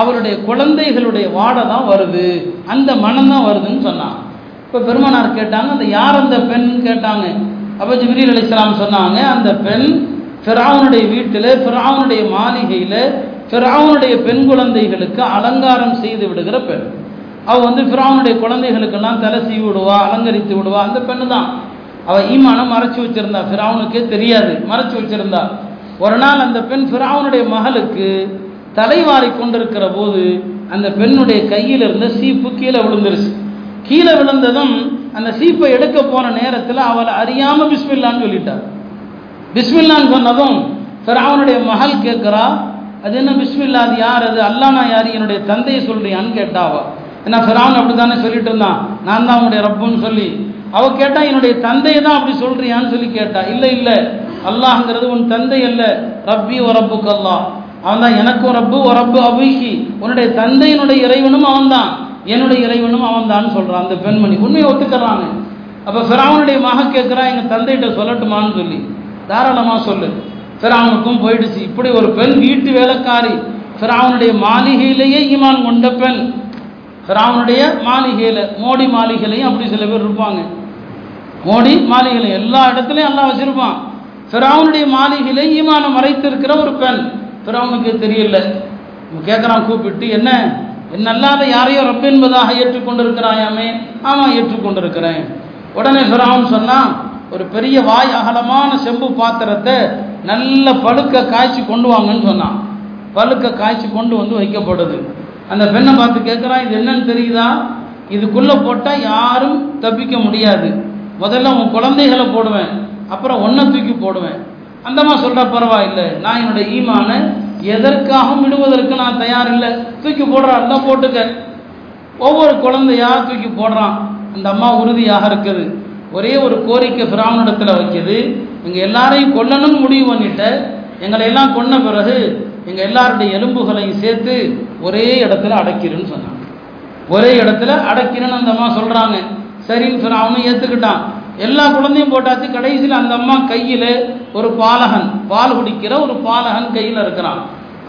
[SPEAKER 1] அவருடைய குழந்தைகளுடைய வாடை தான் வருது. அந்த மனம் தான் வருதுன்னு சொன்னாங்க. இப்போ பெருமனார் கேட்டாங்க அந்த யார் அந்த பெண் கேட்டாங்க. அப்போ ஜிப்ரீல் அலிஸ்லாம் சொன்னாங்க அந்த பெண் ஃபிராவுனுடைய வீட்டில் ஃபிராவுனுடைய மாளிகையில் ஃபிராவுனுடைய பெண் குழந்தைகளுக்கு அலங்காரம் செய்து விடுகிற பெண். அவள் வந்து ஃபிராவுனுடைய குழந்தைகளுக்கெல்லாம் தலை சீவி விடுவா அலங்கரித்து விடுவா அந்த பெண்ணு தான் அவள் ஈமானை மறைச்சு வச்சிருந்தா ஃபிராவுனுக்கே தெரியாது மறைச்சு வச்சிருந்தா. ஒரு நாள் அந்த பெண் ஃபிராவுனுடைய மகளுக்கு தலைவாரி கொண்டிருக்கிற போது அந்த பெண்ணுடைய கையில் இருந்த சீப்பு கீழே விழுந்துருச்சு. கீழே விழுந்ததும் அந்த சீப்பை எடுக்க போன நேரத்தில் அவளை அறியாமல் பிஸ்மில்லான்னு சொல்லிட்டாள் பிஸ்மில்லான்னு சொன்னதும் ஃபிராவுனுடைய மகள் கேட்குறா அது என்ன பிஸ்மில்லா அது யார் அது? அல்லானா யார்? என்னுடைய தந்தையை சொல்றியான்னு கேட்டாவா ஏன்னா ஃபிரான் அப்படி தானே சொல்லிட்டு இருந்தான். நான் தான் அவனுடைய ரப்புன்னு சொல்லி. அவ கேட்டா என்னுடைய தந்தையை தான் அப்படி சொல்றியான்னு சொல்லி கேட்டா. இல்லை இல்லை. அல்லாஹ்ங்கிறது உன் தந்தை அல்ல. ரப்பி ஒ ரப்புக்கு அல்லாஹ் அவன் தான் எனக்கும் ரப்பு ஒ ரப்பு அபிஹி. உன்னுடைய தந்தையினுடைய இறைவனும் அவன்தான் என்னுடைய இறைவனும் அவன் தான் சொல்றான் அந்த பெண்மணி. உண்மையை ஒத்துக்கிறாங்க அப்போ ஃபிரௌனுடைய மக கேட்குறான் எங்கள் தந்தைகிட்ட சொல்லட்டுமான்னு சொல்லி. தாராளமாக சொல்லு. ஃபிரௌனுக்கும் போயிடுச்சு. இப்படி ஒரு பெண் வீட்டு வேலைக்காரி ஃபிரௌனுடைய மாளிகையிலேயே ஈமான் கொண்ட பெண். ஃபிரௌனுடைய மாளிகையில் மோடி மாளிகையிலையும் அப்படி சில பேர் இருப்பாங்க. மோடி மாளிகையில் எல்லா இடத்துலையும் எல்லாம் வச்சுருப்பான். ஃபிரௌனுடைய மாளிகையிலே ஈமானம் மறைத்திருக்கிற ஒரு பெண். ஃபிரௌனுக்கு தெரியல. கேட்குறான் கூப்பிட்டு என்ன? என்னல்லாத யாரையோ ரப்ப என்பதாக ஏற்றுக்கொண்டிருக்கிறாயாமே? ஆமாம் ஏற்றுக்கொண்டிருக்கிறேன். உடனே ஃபிரௌன் சொன்னான் ஒரு பெரிய வாய் அகலமான செம்பு பாத்திரத்தை நல்ல பழுக்க காய்ச்சி கொண்டு வாங்கன்னு சொன்னான். பழுக்க காய்ச்சி கொண்டு வந்து வைக்கப்படுது. அந்த பெண்ணை பார்த்து கேட்குறான் இது என்னன்னு தெரியுதா? இதுக்குள்ளே போட்டால் யாரும் தப்பிக்க முடியாது. முதல்ல உன் குழந்தைகளை போடுவேன் அப்புறம் ஒன்றை தூக்கி போடுவேன். அந்தம்மா சொல்கிற பரவாயில்லை நான் என்னுடைய ஈமான எதற்காகவும் விடுவதற்கு நான் தயார் இல்லை தூக்கி போடுறான் தான் போட்டுக்க. ஒவ்வொரு குழந்தையாக தூக்கி போடுறான். அந்த அம்மா உறுதியாக இருக்குது. ஒரே ஒரு கோரிக்கை பிராமணிடத்தில் வைக்கிது. எங்கள் எல்லாரையும் கொல்லணும்னு முடிவு பண்ணிட்ட. எங்களை எல்லாம் கொன்ன பிறகு எங்கள் எல்லாருடைய எலும்புகளையும் சேர்த்து ஒரே இடத்துல அடைக்கிறேன்னு சொன்னாங்க. ஒரே இடத்துல அடைக்கிறேன்னு அந்த அம்மா சொல்கிறாங்க சரின்னு சொன்ன அவனும் ஏற்றுக்கிட்டான் எல்லா குழந்தையும் போட்டாச்சு. கடைசியில் அந்த அம்மா கையில் ஒரு பாலகன் பால் குடிக்கிற ஒரு பாலகன் கையில் இருக்கிறான்.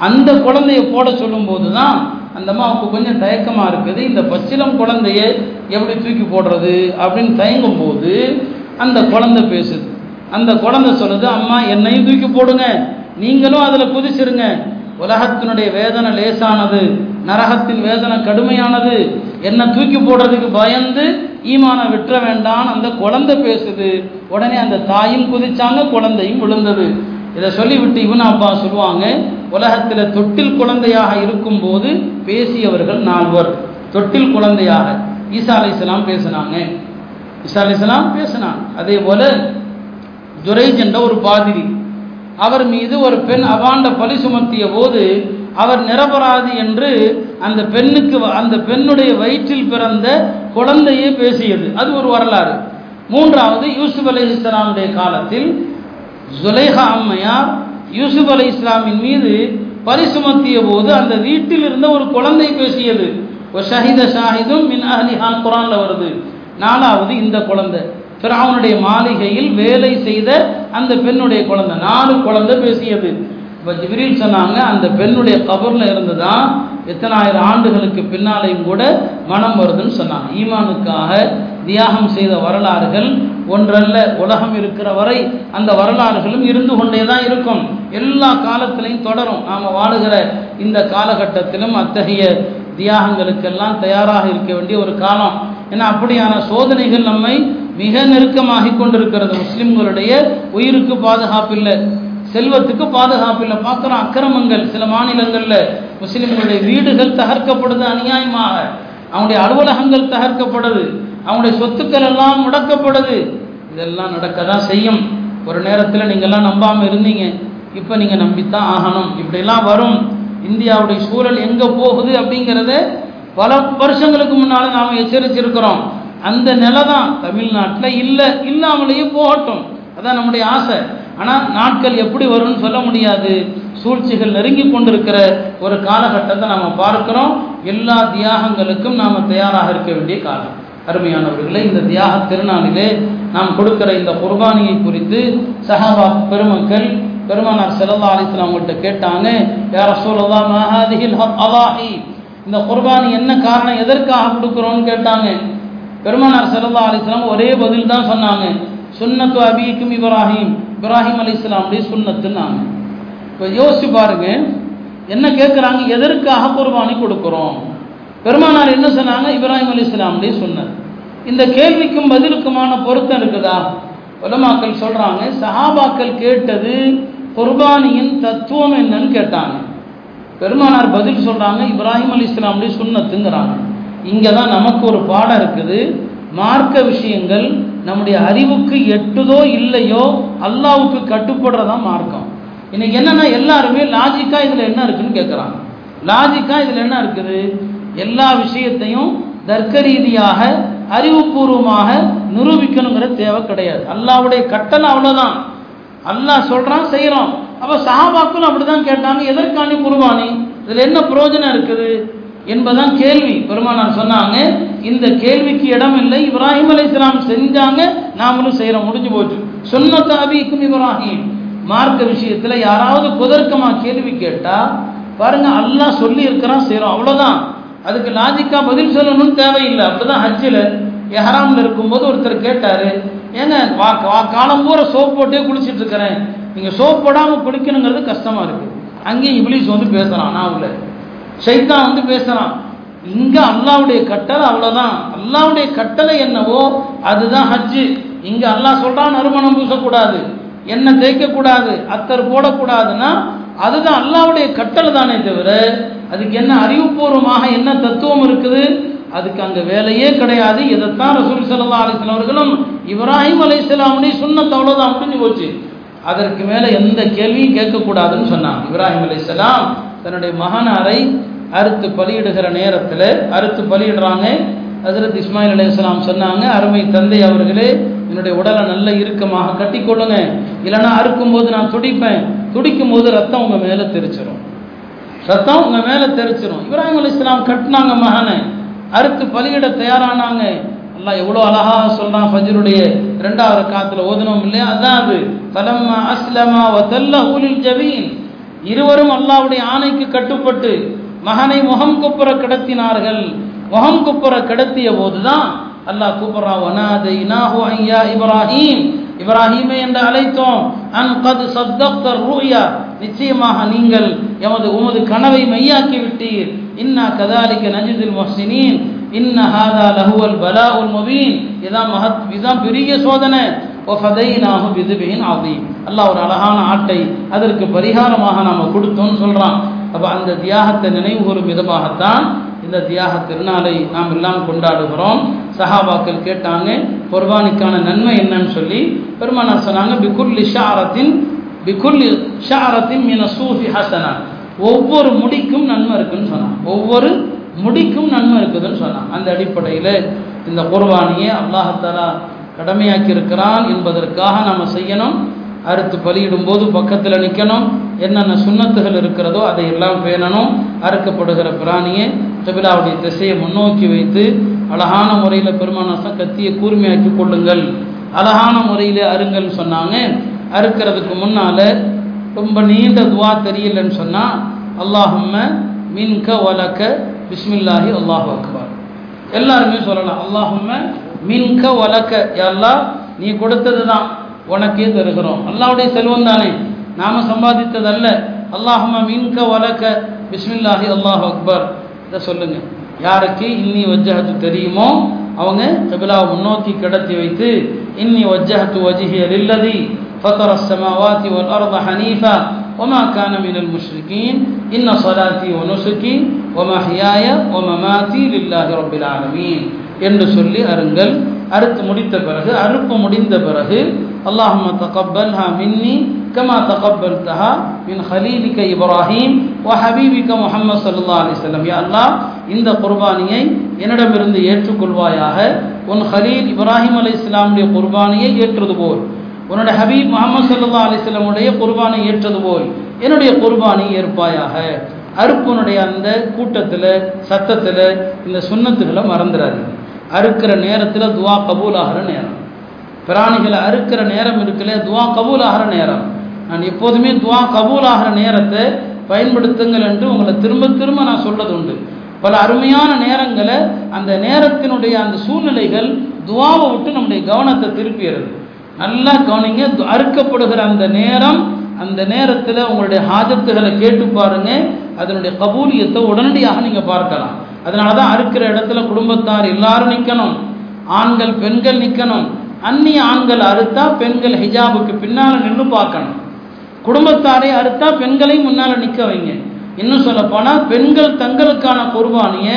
[SPEAKER 1] அந்த குழந்தைய போட சொல்லும்போது தான் அந்த அம்மாவுக்கு கொஞ்சம் தயக்கமாக இருக்குது இந்த பச்சிலம் குழந்தைய எப்படி தூக்கி போடுறது அப்படின்னு தயங்கும் போது அந்த குழந்தை பேசுது. அந்த குழந்தை சொல்லுது அம்மா என்னையும் தூக்கி போடுங்க. நீங்களும் அதில் குதிச்சிருங்க. உலகத்தினுடைய வேதனை லேசானது நரகத்தின் வேதனை கடுமையானது. என்னை தூக்கி போடுறதுக்கு பயந்து ஈமான விட்டுற வேண்டாம் அந்த குழந்தை பேசுது. உடனே அந்த தாயும் குதிச்சாங்க குழந்தையும் விழுந்தது. இதை சொல்லிவிட்டு இவன் அப்பா சொல்லுவாங்க உலகத்தில் தொட்டில் குழந்தையாக இருக்கும்போது பேசியவர்கள் நால்வர். தொட்டில் குழந்தையாக ஈசா அலை இஸ்லாம் பேசினாங்க. ஈசா அலை இஸ்லாம் பேசினாங்க. அதே போல துரைஜ் என்ற ஒரு பாதிரி அவர் மீது ஒரு பெண் அவாண்ட பழி சுமத்திய போது அவர் நிரபராதி என்று அந்த பெண்ணுக்கு அந்த பெண்ணுடைய வயிற்றில் பிறந்த குழந்தையே பேசியது. அது ஒரு வரலாறு. மூன்றாவது யூசுப் அலி இஸ்லாமுடைய காலத்தில் ஜுலைஹா அம்மையார் யூசுப் அலி இஸ்லாமின் மீது பரிசுமத்திய போது அந்த வீட்டில் இருந்த ஒரு குழந்தை பேசியது. ஷஹித ஷாஹிதும் மின் அஹ்லிஹான் குரான்ல வருது. நாலாவது இந்த குழந்தை. ஃபிரௌனுடைய மாளிகையில் வேலை செய்த அந்த பெண்ணுடைய குழந்தை. நாலு குழந்தை பேசியது. இப்போ ஜிப்ரீல் சொன்னாங்க அந்த பெண்ணுடைய கபரில் இருந்து தான் எத்தனாயிரம் ஆண்டுகளுக்கு பின்னாலையும் கூட மனம் வருதுன்னு சொன்னாங்க. ஈமானுக்காக தியாகம் செய்த வரலாறுகள் ஒன்றல்ல. உலகம் இருக்கிற வரை அந்த வரலாறுகளும் இருந்து கொண்டே தான் இருக்கும். எல்லா காலத்திலையும் தொடரும். நாம் வாழுகிற இந்த காலகட்டத்திலும் அத்தகைய தியாகங்களுக்கெல்லாம் தயாராக இருக்க வேண்டிய ஒரு காலம். ஏன்னா அப்படியான சோதனைகள் நம்மை மிக நெருக்கமாகி கொண்டிருக்கிறது. முஸ்லிம்களுடைய உயிருக்கு பாதுகாப்பு இல்லை செல்வத்துக்கு பாதுகாப்பு இல்லை பார்க்குறோம் அக்கிரமங்கள் சில மாநிலங்களில் முஸ்லிம்களுடைய வீடுகள் தகர்க்கப்படுது அநியாயமாக. அவனுடைய அலுவலகங்கள் தகர்க்கப்படுது. அவங்களுடைய சொத்துக்கள் எல்லாம் முடக்கப்படுது. இதெல்லாம் நடக்க தான் செய்யும். ஒரு நேரத்தில் நீங்கள்லாம் நம்பாமல் இருந்தீங்க. இப்போ நீங்கள் நம்பித்தான் ஆகணும். இப்படிலாம் வரும். இந்தியாவுடைய சூழல் எங்கே போகுது அப்படிங்கிறத பல வருஷங்களுக்கு முன்னால் நாம் எச்சரிச்சிருக்கிறோம். அந்த நிலை தான் தமிழ்நாட்டில் இல்லை. இல்லாமலேயே போகட்டும். அதான் நம்முடைய ஆசை. ஆனால் நாட்கள் எப்படி வரும்னு சொல்ல முடியாது. சூழ்ச்சிகள் நெருங்கி கொண்டிருக்கிற ஒரு காலகட்டத்தை நாம் பார்க்கிறோம். எல்லா தியாகங்களுக்கும் நாம் தயாராக இருக்க வேண்டிய காலம். அருமையானவர்களே இந்த தியாக திருநாளிலே நாம் கொடுக்கிற இந்த குர்பானியை குறித்து சஹாபா பெருமக்கள் பெருமானார் செல்லல்லா அலிஸ்லாம் அவங்கள்ட்ட கேட்டாங்க யார சொல்லலாம் மஹாதிஹில் அலாஹி இந்த குர்பானி என்ன காரணம் எதற்காக கொடுக்குறோன்னு கேட்டாங்க. பெருமானார் செல்லல்லா அலிஸ்லாம் ஒரே பதில் தான் சொன்னாங்க சுன்னத்து அபிக்கும் இப்ராஹிம். இப்ராஹிம் அலி இஸ்லாமுடைய சுண்ணத்துன்னாங்க இப்போ யோசிச்சு பாருங்க என்ன கேட்குறாங்க எதற்காக குர்பானி கொடுக்குறோம்? பெருமானார் என்ன சொன்னாங்க? இப்ராஹிம் அலி இஸ்லாமுடைய சொன்னார். இந்த கேள்விக்கும் பதிலுக்குமான பொருத்தம் இருக்குதா? உலமாக்கள் சொல்கிறாங்க சஹாபாக்கள் கேட்டது குர்பானியின் தத்துவம் என்னன்னு கேட்டாங்க. பெருமானார் பதில் சொல்கிறாங்க இப்ராஹிம் அலி இஸ்லாமுடைய சுண்ணத்துங்கிறாங்க இங்கே தான் நமக்கு ஒரு பாடம் இருக்குது. மார்க்க விஷயங்கள் நம்முடைய அறிவுக்கு எட்டுதோ இல்லையோ அல்லாவுக்கு கட்டுப்படுறதா மார்க்கம். இன்னைக்கு என்னன்னா எல்லாருமே லாஜிக்கா இதில் என்ன இருக்குன்னு கேட்குறாங்க லாஜிக்கா இதில் என்ன இருக்குது? எல்லா விஷயத்தையும் தர்க்க ரீதியாக அறிவுபூர்வமாக நிரூபிக்கணுங்கிற தேவை கிடையாது. அல்லாவுடைய கட்டளை அவ்வளோதான் அல்லாஹ் சொல்கிறான் செய்கிறோம் அப்போ சஹாபாக்கள் அப்படிதான் கேட்டாங்க எதற்காண்டி குருவானி இதில் என்ன பிரயோஜனம் இருக்குது? என்பதான் கேள்வி. பெருமானார் சொன்னாங்க இந்த கேள்விக்கு இடம் இல்லை. இப்ராஹிம் அலைஹிஸ்ஸலாம் செஞ்சாங்க நாமளும் செய்கிறோம் முடிஞ்சு போச்சு. சொன்ன அபிக்கும் இப்ராஹிம். மார்க்க விஷயத்தில் யாராவது குதர்க்கமாக கேள்வி கேட்டால் பாருங்க அல்லாஹ் சொல்லி இருக்கிறான் செய்கிறோம் அவ்வளோதான் அதுக்கு லாஜிக்காக பதில் சொல்லணும்னு தேவையில்லை. அப்படிதான் ஹஜ்ஜில் எஹராமில் இருக்கும்போது ஒருத்தர் கேட்டார் ஏங்க வா வா காலம் பூரா சோப் போட்டே குளிச்சுட்டு இருக்கிறேன். நீங்கள் சோப் போடாமல் குளிக்கணுங்கிறது கஷ்டமாக இருக்குது அங்கேயும் இப்ளீஸ் வந்து பேசுகிறான் நான் உள்ள. சைத்தான் வந்து பேசுகிறான் இங்கே அல்லாவுடைய கட்டளை அவ்வளோதான் அல்லாவுடைய கட்டளை என்னவோ அதுதான் ஹஜ்ஜு. இங்கே அல்லாஹ் சொல்கிறான் நறுமணம் பூசக்கூடாது எண்ணெய் தேய்க்கக்கூடாது அத்தர் போடக்கூடாதுன்னா அதுதான் அல்லாவுடைய கட்டளை தானே தவிர அதுக்கு என்ன அறிவுபூர்வமாக என்ன தத்துவம் இருக்குது? அதுக்கு அங்கே வேலையே கிடையாது. இதைத்தான் ரசூல் சல்லா அலிஸ்லாம் அவர்களும் இப்ராஹிம் அலைஹிஸ்ஸலாமுடைய சுண்ணத்தை அவ்வளோதான் முடிஞ்சு போச்சு. அதற்கு மேலே எந்த கேள்வியும் கேட்கக்கூடாதுன்னு சொன்னாங்க. இப்ராஹிம் அலைஹிஸ்ஸலாம் தன்னுடைய மகனாரை அறுத்து பலியிடுகிற நேரத்தில் அறுத்து பலியிடுறாங்க. ஹசரத் இஸ்மாயில் அலைஹிஸ்ஸலாம் சொன்னாங்க அருமை தந்தை அவர்களே என்னுடைய உடலை நல்ல இறுக்கமாக கட்டிக்கொள்ளுங்க. இல்லைன்னா அறுக்கும் போது நான் துடிப்பேன். துடிக்கும் போது ரத்தம் உங்கள் மேலே தெரிச்சிடும் ரத்தம் உங்க மேலே தெரிச்சிடும் இப்ராஹிம் இஸ்லாம் கட்டினாங்க மகனை. அறுத்து பலியிட தயாரானாங்க. அல்லா எவ்வளோ அழகா சொல்கிறான் ஃபஜருடைய ரெண்டாவது காத்தில் ஓதனம் இல்லையா? அதான் அது. ஃபலம்மா அஸ்லமா வதல்ல ஊலில் ஜபீன் இருவரும் அல்லாவுடைய ஆணைக்கு கட்டுப்பட்டு மகனை முகம் குப்புற கிடத்தினார்கள். முகம் குப்புற கிடத்திய போதுதான் அல்லாஹ் கூப்பிட்றான் வனாதை இனாஹு ஐயா இப்ராஹிம். இப்ராஹிமே என்று அழைத்தோம். அன் கது சப்தர் ரூயா நிச்சயமாக நீங்கள் எமது உமது கனவை மையாக்கி விட்டீர் இன்னா கதாலிக்க நஜிதுல் முஹ்சினீன். இன்ன ஹாதா லஹுவல் பலாஉல் முபீன். இதான் மகத் இதான் பெரிய சோதனை. ஒஃபதைனாஹு விதுபின் ஆதி அல்லாஹ் ஒரு அழகான ஆட்டை அதற்கு பரிகாரமாக நாம் கொடுத்தோம்னு சொல்கிறான் அப்போ அந்த தியாகத்தை நினைவு கூறும் விதமாகத்தான் இந்த தியாக திருநாளை நாம் எல்லாம் கொண்டாடுகிறோம். சஹாபாக்கள் கேட்டாங்க குர்பானிக்கான நன்மை என்னன்னு சொல்லி. பெருமானார் சொன்னாங்க பிகுல் லிஷாரத்தின் பிகுல் ஷாரத்தின் மின சூஃபி ஹசனா. ஒவ்வொரு முடிக்கும் நன்மை இருக்குன்னு சொன்னான். ஒவ்வொரு முடிக்கும் நன்மை இருக்குதுன்னு சொன்னான். அந்த அடிப்படையில் இந்த குர்பானியை அல்லாஹத்தாலா கடமையாக்கி இருக்கிறான் என்பதற்காக நாம் செய்யணும். அறுத்து பலியிடும் போது பக்கத்தில் நிற்கணும் என்னென்ன சுண்ணத்துகள் இருக்கிறதோ அதை எல்லாம் பேணணும். அறுக்கப்படுகிற பிராணியை கபிலாவுடைய திசையை முன்னோக்கி வைத்து அழகான முறையில் பெருமானசம் கத்தியை கூர்மையாக்கி கொள்ளுங்கள். அழகான முறையில் அருங்கள்னு சொன்னாங்க. அறுக்கிறதுக்கு முன்னால் ரொம்ப நீண்ட துவா தெரியலன்னு சொன்னால் அல்லாஹும்ம மின்க வலக்க பிஸ்மில்லாஹி அல்லாஹு அக்பார். எல்லாருமே சொல்லலாம் அல்லாஹும்ம மின்க வலக்க எல்லாம் நீ கொடுத்தது தான் உனக்கே தருகிறோம். அல்லாவுடைய செல்வம் தானே நாம் சம்பாதித்ததல்ல. அல்லாஹும்ம மின்க வலக்க பிஸ்மில்லாஹி அல்லாஹு அக்பர். இதை சொல்லுங்கள் யாருக்கு இன்னி வஜ்ஜகத்து தெரியுமோ அவங்க கபிலா முன்னோக்கி கிடத்தி வைத்து இன்னி வஜ்ஜஹத்து வஜிஹிய இல்லதி فطر السماوات والأرض حنيفا وما كان من المشركين إن صلاتي ونسكي ومحياي ومماتي لله رب العالمين என்று சொல்லி அருங்கள் அறுத்து முடித்த பிறகு அறுப்பு முடிந்த பிறகு அல்லாஹும்ம தகப்பல்ஹா மின்னி கமா தகப்பல்தஹா மின் ஹலீலிக இப்ராஹிம் வ ஹபீபிக முஹம்மது ஸல்லல்லாஹு அலைஹி வஸல்லம் யா அல்லாஹ் இந்த குர்பானியை என்னிடமிருந்து ஏற்றுக்கொள்வாயாக உன் ஹலீல் இப்ராஹிம் அலைஹிஸ்ஸலாமுடைய குர்பானியை ஏற்றது போல் உன்னுடைய ஹபீப் முகமது சல்லா அலிஸ்லமுடைய குர்பானை ஏற்றது போல் என்னுடைய குர்பானை ஏற்பாயாக அறுப்பனுடைய அந்த கூட்டத்தில் சத்தத்தில் இந்த சுண்ணத்துகளை மறந்துடாதீங்க அறுக்கிற நேரத்தில் துவா கபூல் ஆகிற நேரம். பிராணிகளை அறுக்கிற நேரம் இருக்கல துவா கபூல் ஆகிற நேரம். நான் எப்போதுமே துவா கபூல் ஆகிற நேரத்தை பயன்படுத்துங்கள் என்று உங்களை திரும்ப திரும்ப நான் சொல்றது உண்டு. பல அருமையான நேரங்களை அந்த நேரத்தினுடைய அந்த சூழ்நிலைகள் துவாவை விட்டு நம்முடைய கவனத்தை திருப்பிடுறது நல்லா கவனிங்க. அறுக்கப்படுகிற அந்த நேரம் அந்த நேரத்தில் உங்களுடைய ஹாஜத்துகளை கேட்டு பாருங்க. அதனுடைய கபூலியத்தை உடனடியாக நீங்கள் பார்க்கலாம். அதனால தான் அறுக்கிற இடத்துல குடும்பத்தார் எல்லாரும் நிற்கணும் ஆண்கள் பெண்கள் நிற்கணும் அந்நிய ஆண்கள் அறுத்தா பெண்கள் ஹிஜாபுக்கு பின்னால நின்று பார்க்கணும். குடும்பத்தாரை அறுத்தா பெண்களையும் முன்னால் நிற்க வைங்க. இன்னும் சொல்ல போனால் பெண்கள் தங்களுக்கான குர்பானியை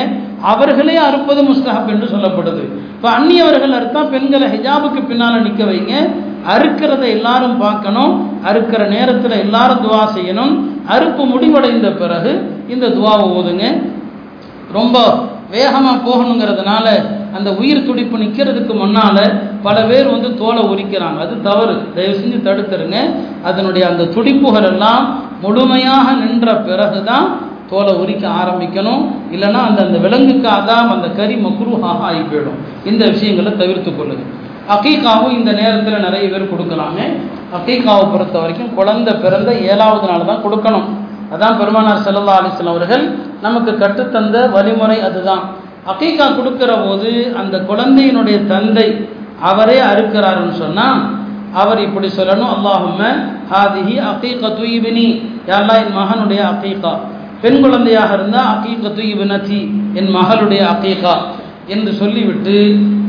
[SPEAKER 1] அவர்களே அறுப்பது முஸ்தஹப் என்று சொல்லப்படுது. இப்போ அந்நியவர்கள் அறுத்தா பெண்களை ஹிஜாபுக்கு பின்னால் நிற்க வைங்க. அறுக்கிறத எல்லாரும் பார்க்கணும். அறுக்கிற நேரத்தில் எல்லாரும் துவா செய்யணும். அறுப்பு முடிவடைந்த பிறகு இந்த துவாவை ஓதுங்க. ரொம்ப வேகமாக போகணுங்கிறதுனால அந்த உயிர் துடிப்பு நிற்கிறதுக்கு முன்னால் பல பேர் வந்து தோலை உரிக்கிறாங்க. அது தவறு. தயவு செஞ்சு தடுத்துருங்க. அதனுடைய அந்த துடிப்புகள் எல்லாம் முழுமையாக நின்ற பிறகு தான் தோலை உரிக்க ஆரம்பிக்கணும். இல்லைன்னா அந்த அந்த விலங்குக்கு அதான் அந்த கறி மக்ரூஹாக ஆகி போயிடும் இந்த விஷயங்களை தவிர்த்து கொள்ளுது. அகீகாவும் இந்த நேரத்தில் நிறைய பேர் கொடுக்கலாமே. அகீகாவை பொறுத்த வரைக்கும் குழந்தை பிறந்த ஏழாவது நாள் தான் கொடுக்கணும். அதான் பெருமானார் செல்லல்லா அலிஸ்லாம் அவர்கள் நமக்கு கற்றுத்தந்த வழிமுறை அதுதான். அக்கீகா கொடுக்கிற போது அந்த குழந்தையினுடைய தந்தை அவரே அறுக்கிறாருன்னு சொன்னால் அவர் இப்படி சொல்லணும் அல்லாஹும்ம ஹாதிஹி அக்கீகா தூய்பினி யாரா என் மகனுடைய அக்கீகா பெண் குழந்தையாக இருந்தால் அக்கீக்கத்து துயிபினதி என் மகளுடைய அக்கீகா என்று சொல்லிவிட்டு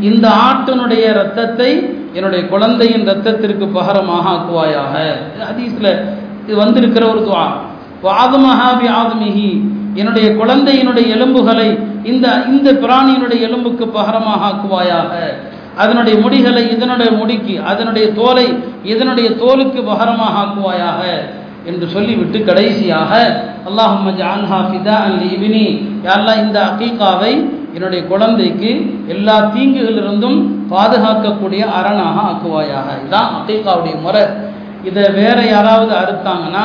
[SPEAKER 1] இந்த ஆட்டினுடைய ரத்தத்தை என்னுடைய குழந்தையின் ரத்தத்திற்கு பகரமாக ஆக்குவாயாக. ஹதீஸில் இது வந்திருக்கிற ஒரு துவா. வாதுமஹாபி ஆதுமிஹி. என்னுடைய குழந்தையினுடைய எலும்புகளை இந்த இந்த பிராணியினுடைய எலும்புக்கு பகரமாக ஆக்குவாயாக. அதனுடைய முடிகளை இதனுடைய முடிக்கு அதனுடைய தோலை இதனுடைய தோலுக்கு பகரமாக ஆக்குவாயாக. என்று சொல்லிவிட்டு கடைசியாக அல்லாஹும் ஜான்ஹா ஃபிதா அல் இபினி. யாரெல்லாம் இந்த அகீகாவை என்னுடைய குழந்தைக்கு எல்லா தீங்குகளிலிருந்தும் பாதுகாக்கக்கூடிய அரணாக ஆக்குவாயாக. இதுதான் அகீகாவுடைய முறை. இதை வேற யாராவது அறுத்தாங்கன்னா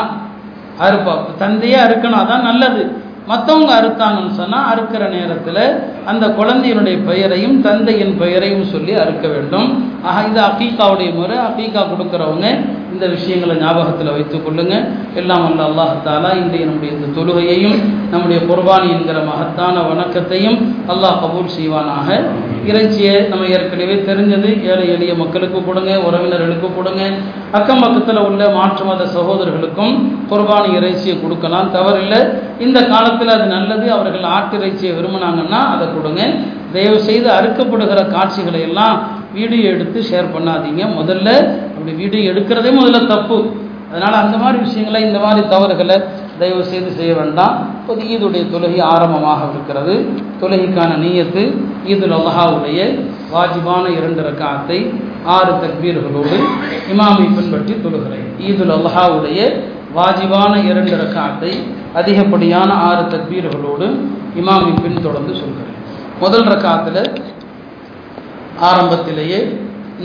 [SPEAKER 1] அறுப்பா. தந்தையே அறுக்கணும் அதான் நல்லது. மற்றவங்க அறுத்தாங்கன்னு சொன்னால் அறுக்கிற நேரத்தில் அந்த குழந்தையினுடைய பெயரையும் தந்தையின் பெயரையும் சொல்லி அறுக்க வேண்டும். ஆக இது அகீகாவுடைய முறை. அகீகா கொடுக்குறவங்க இந்த விஷயங்களை ஞாபகத்தில் வைத்துக் கொள்ளுங்க. எல்லாம் அல்ல அல்லாஹாலா இன்றைய நம்முடைய இந்த தொழுகையையும் நம்முடைய குர்பானி என்கிற மகத்தான வணக்கத்தையும் அல்லாஹ் கபூல் செய்வானாக. இறைச்சியை நம்ம ஏற்கனவே தெரிஞ்சது. ஏழை எளிய மக்களுக்கு கொடுங்க உறவினர்களுக்கு கொடுங்க. அக்கம் பக்கத்தில் உள்ள மாற்று மத சகோதரர்களுக்கும் குர்பானி இறைச்சியை கொடுக்கலாம். தவறில்லை. இந்த காலத்தில் அது நல்லது. அவர்கள் ஆட்டிறைச்சியை விரும்பினாங்கன்னா அதை கொடுங்க. தயவு செய்து அறுக்கப்படுகிற காட்சிகளை எல்லாம் வீடியோ எடுத்து ஷேர் பண்ணாதீங்க. முதல்ல அப்படி வீடியோ எடுக்கிறதே முதல்ல தப்பு. அதனால் அந்த மாதிரி விஷயங்களை இந்த மாதிரி தவறுகளை தயவு செய்து செய்ய வேண்டாம். இப்போது ஈதுடைய தொழுகை ஆரம்பமாக இருக்கிறது. தொழுகைக்கான நீயத்து ஈதுல் அல்லாஹாவுடைய வாஜிபான இரண்டு ரக்காத்தை ஆறு தக்பீர்களோடு இமாமை பின்பற்றி தொழுகிறேன். ஈதுல் அல்லாஹாவுடைய வாஜிபான இரண்டு ரக்காத்தை அதிகப்படியான ஆறு தக்பீர்களோடு இமாமை பின் தொடர்ந்து சொல்கிறேன். முதல் ரக்காத்தில் ஆரம்பத்திலேயே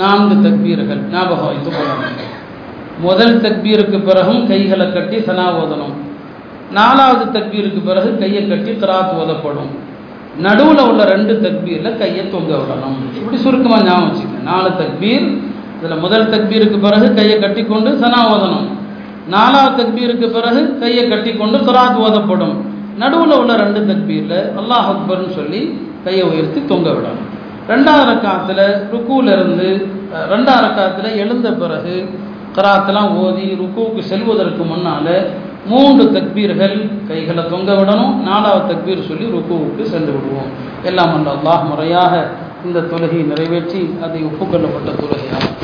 [SPEAKER 1] நான்கு தக்பீர்கள் ஞாபகம் வைத்துக் கொள்ளணும் முதல் தக்பீருக்கு பிறகும் கைகளை கட்டி சனா ஓதணும். நாலாவது தக்பீருக்கு பிறகு கையை கட்டி கிராத் ஓதப்படும். நடுவில் உள்ள ரெண்டு தக்பீரில் கையை தொங்க விடணும். இப்படி சுருக்கமாக ஞாபகம் வச்சுக்கோங்க. நாலு தக்பீர் இதில் முதல் தக்பீருக்கு பிறகு கையை கட்டி கொண்டு சனா ஓதணும். நாலாவது தக்பீருக்கு பிறகு கையை கட்டி கொண்டு கிராத் ஓதப்படும். நடுவில் உள்ள ரெண்டு தக்பீரில் அல்லாஹ் அக்பர்னு சொல்லி கையை உயர்த்தி தொங்க விடணும். ரெண்டாவது ரக்காத்தில் ருக்கூலேருந்து ரெண்டாவது ரக்காத்தில் எழுந்த பிறகு கராத்தெல்லாம் ஓதி ருக்குவுக்கு செல்வதற்கு முன்னால் மூன்று தக்பீர்கள் கைகளை தொங்க விடணும். நாலாவது தக்பீர் சொல்லி ருக்குவுக்கு சென்று விடுவோம். எல்லாம் அல்ல அல்லாஹ் முறையாக இந்த தொழுகையை நிறைவேற்றி அதை ஒப்புக்கொள்ளப்பட்ட தொழுகையாகும்.